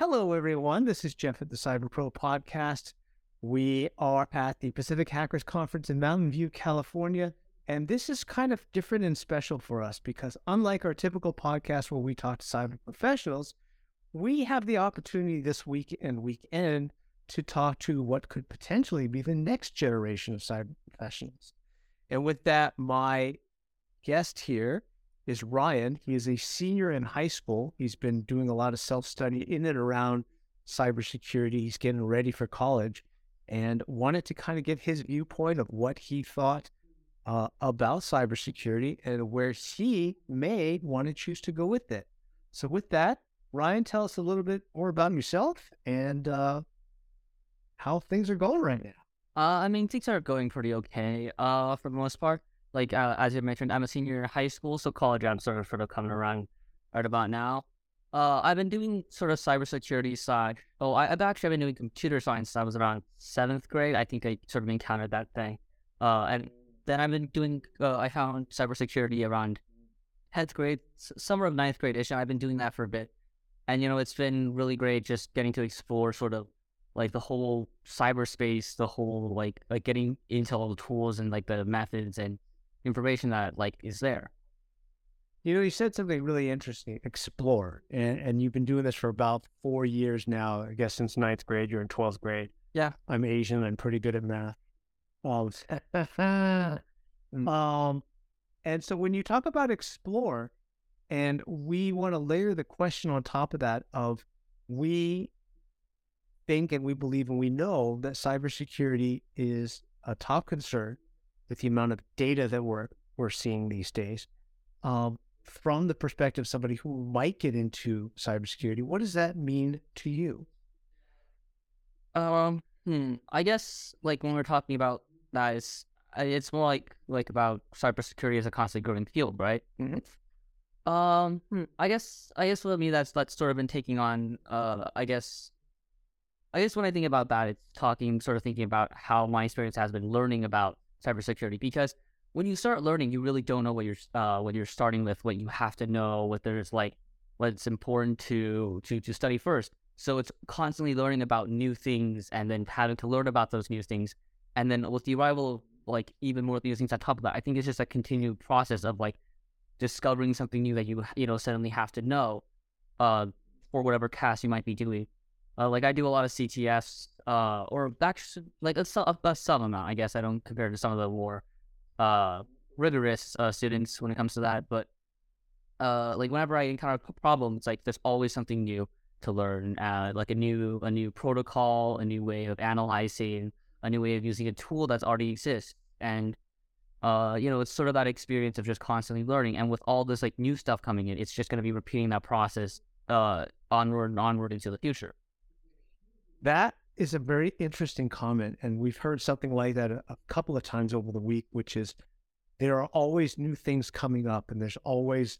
Hello, everyone. This is Jeff at the Cyber Pro Podcast. We are at the Pacific Hackers Conference in Mountain View, California. And this is kind of different and special for us because, unlike our typical podcast where we talk to cyber professionals, we have the opportunity this week and weekend to talk to what could potentially be the next generation of cyber professionals. And with that, my guest here is Ryan. He is a senior in high school. He's been doing a lot of self study in and around cybersecurity. He's getting ready for college and wanted to kind of get his viewpoint of what he thought uh, about cybersecurity and where he may want to choose to go with it. So, with that, Ryan, tell us a little bit more about yourself and uh, how things are going right now. Uh, I mean, things are going pretty okay uh, for the most part like uh, as you mentioned, I'm a senior in high school, so college I'm sort of sort of coming around right about now. Uh, I've been doing sort of cybersecurity side. Oh, I, have actually been doing computer science. I was around seventh grade. I think I sort of encountered that thing. Uh, and then I've been doing. Uh, I found cybersecurity around tenth grade, summer of ninth grade ish. I've been doing that for a bit, and you know it's been really great just getting to explore sort of like the whole cyberspace, the whole like like getting into all the tools and like the methods and information that like is there. You know, you said something really interesting. Explore, and and you've been doing this for about four years now. I guess since ninth grade, you're in twelfth grade. Yeah, I'm Asian. I'm pretty good at math. Um, um, and so when you talk about explore, and we want to layer the question on top of that of we think and we believe and we know that cybersecurity is a top concern with the amount of data that we're we're seeing these days. Um, from the perspective of somebody who might get into cybersecurity, what does that mean to you? Um, hmm, I guess like when we're talking about that, is it's more like like about cybersecurity as a constantly growing field, right? Mm-hmm. Um, hmm, I guess I guess for me that's that's sort of been taking on. Uh, I guess I guess when I think about that, it's talking, sort of thinking about how my experience has been learning about cybersecurity because when you start learning, you really don't know what you're uh, what you're starting with, what you have to know, what there's like what's important to to to study first. So it's constantly learning about new things and then having to learn about those new things. And then with the arrival of like even more new things on top of that, I think it's just a continued process of like discovering something new that you you know suddenly have to know uh, for whatever task you might be doing. Uh, like I do a lot of CTFs, uh, or actually like a, a, some amount. I guess I don't compare to some of the more uh, rigorous uh, students when it comes to that. But uh, like whenever I encounter a problem, it's like there's always something new to learn, uh, like a new a new protocol, a new way of analyzing, a new way of using a tool that's already exists, and uh, you know, it's sort of that experience of just constantly learning. And with all this like new stuff coming in, it's just going to be repeating that process onward and onward into the future. That is a very interesting comment. And we've heard something like that a, a, couple of times over the week, which is there are always new things coming up and there's always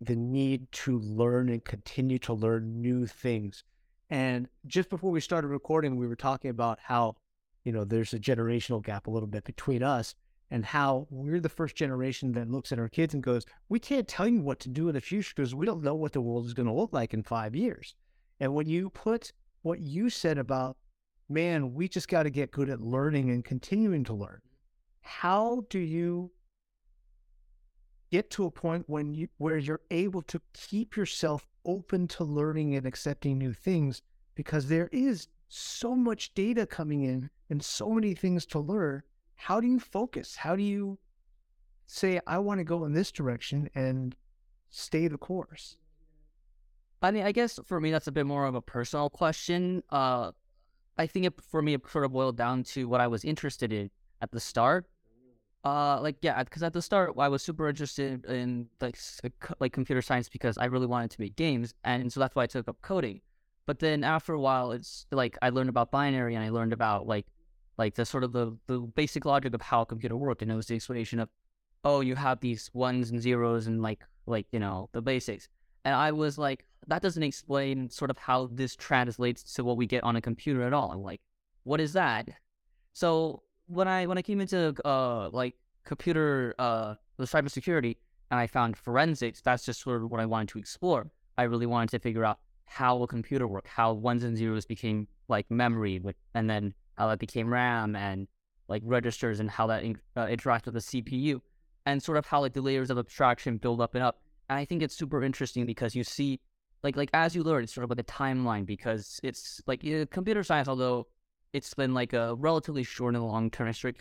the need to learn and continue to learn new things. And just before we started recording, we were talking about how, you know, there's a generational gap a little bit between us and how we're the first generation that looks at our kids and goes, we can't tell you what to do in the future because we don't know what the world is going to look like in five years. And when you put what you said about, man, we just got to get good at learning and continuing to learn. How do you get to a point when you where you're able to keep yourself open to learning and accepting new things because there is so much data coming in and so many things to learn. How do you focus? How do you say, I want to go in this direction and stay the course? I mean, I guess for me, that's a bit more of a personal question. Uh, I think it, for me, it sort of boiled down to what I was interested in at the start. Uh, like yeah, because at the start I was super interested in like like computer science because I really wanted to make games, and so that's why I took up coding. But then after a while, it's like I learned about binary and I learned about like like the sort of the the basic logic of how a computer worked, and it was the explanation of oh, you have these ones and zeros and like like you know the basics. And I was like, that doesn't explain sort of how this translates to what we get on a computer at all. I'm like, what is that? So when I when I came into uh like computer uh the cybersecurity and I found forensics, that's just sort of what I wanted to explore. I really wanted to figure out how a computer worked, how ones and zeros became like memory, with, and then how that became RAM and like registers and how that in, uh, interacts with the CPU, and sort of how like the layers of abstraction build up and up. And I think it's super interesting because you see, like like as you learn, it's sort of like a timeline because it's like uh, computer science, although it's been like a relatively short and long term history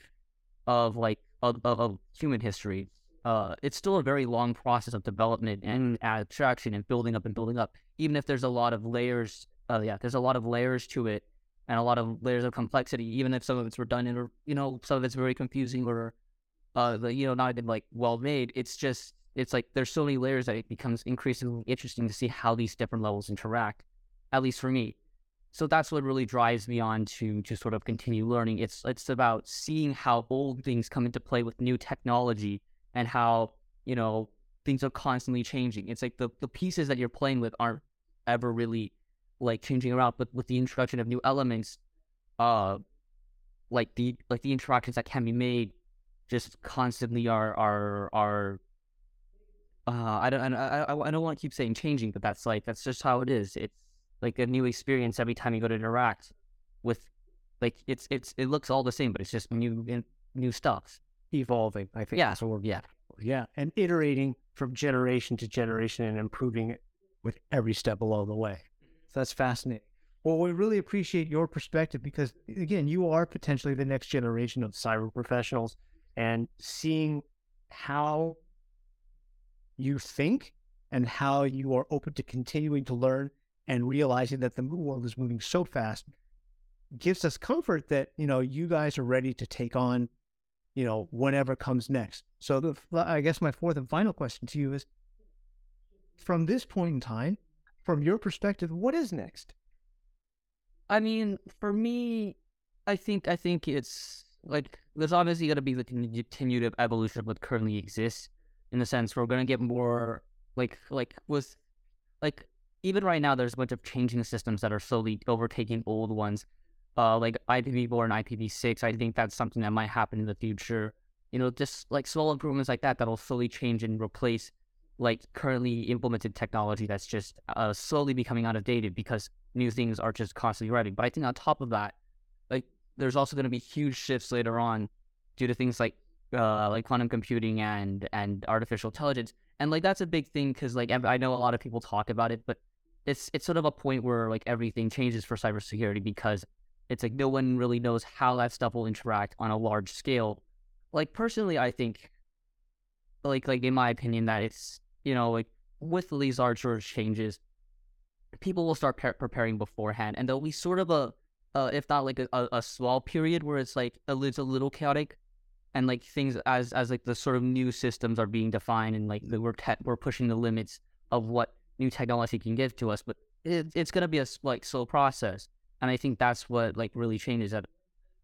of like of, of, of human history uh, it's still a very long process of development and abstraction and building up and building up. Even if there's a lot of layers, uh, yeah, there's a lot of layers to it and a lot of layers of complexity. Even if some of it's redundant or you know some of it's very confusing or uh, the, you know not even like well made. It's just it's like there's so many layers that it becomes increasingly interesting to see how these different levels interact. At least for me. So that's what really drives me on to to sort of continue learning. It's it's about seeing how old things come into play with new technology and how you know things are constantly changing. It's like the the pieces that you're playing with aren't ever really like changing around, but with the introduction of new elements, uh, like the like the interactions that can be made, just constantly are are are. Uh, I don't I, I, I don't want to keep saying changing, but that's like that's just how it is. It's like a new experience every time you go to interact with, like it's it's it looks all the same, but it's just new new stuff evolving. I think. Yeah. So yeah. Yeah, and iterating from generation to generation and improving it with every step along the way. So that's fascinating. Well, we really appreciate your perspective because, again, you are potentially the next generation of cyber professionals and seeing how you think and how you are open to continuing to learn and realizing that the world is moving so fast gives us comfort that, you know, you guys are ready to take on you know, whatever comes next. So the, I guess my fourth and final question to you is from this point in time, from your perspective, what is next? I mean, for me, I think I think it's like there's obviously going to be the continued evolution of what currently exists. In the sense, we're going to get more like like with like even right now, there's a bunch of changing systems that are slowly overtaking old ones uh, like IPv4 and IPv6. I think that's something that might happen in the future. You know, just like small improvements like that that'll slowly change and replace like currently implemented technology that's just uh, slowly becoming out of dated because new things are just constantly arriving But I think on top of that, like there's also going to be huge shifts later on due to things like uh, like quantum computing and and artificial intelligence. And like that's a big thing because like I know a lot of people talk about it, but it's it's sort of a point where like everything changes for cybersecurity because it's like no one really knows how that stuff will interact on a large scale. Like personally, I think, like like in my opinion, that it's you know like with these larger changes, people will start pre- preparing beforehand, and there'll be sort of a, uh, if not like a, a, small period where it's like it's a little chaotic, and like things as as like the sort of new systems are being defined, and like the, we're te- we're pushing the limits of what new technology can give to us, but it, it's gonna be a like slow process and I think that's what like really changes that.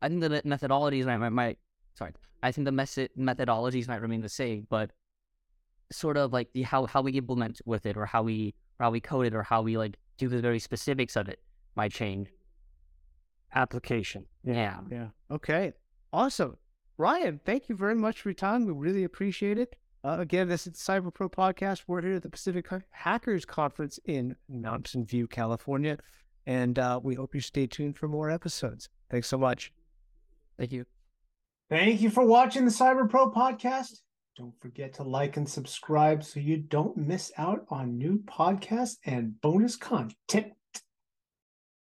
I think the methodologies might, might, might sorry, I think the method methodologies might remain the same, but sort of like the how how we implement with it or how we or how we code it or how we like do the very specifics of it might change. Application. Yeah. Yeah. Okay. Awesome. Ryan, thank you very much for your time. We really appreciate it. Uh, again, this is the Cyber Pro Podcast. We're here at the Pacific Hackers Conference in Mountain View, California. And uh, we hope you stay tuned for more episodes. Thanks so much. Thank you. Thank you for watching the Cyber Pro podcast. Don't forget to like and subscribe so you don't miss out on new podcasts and bonus content.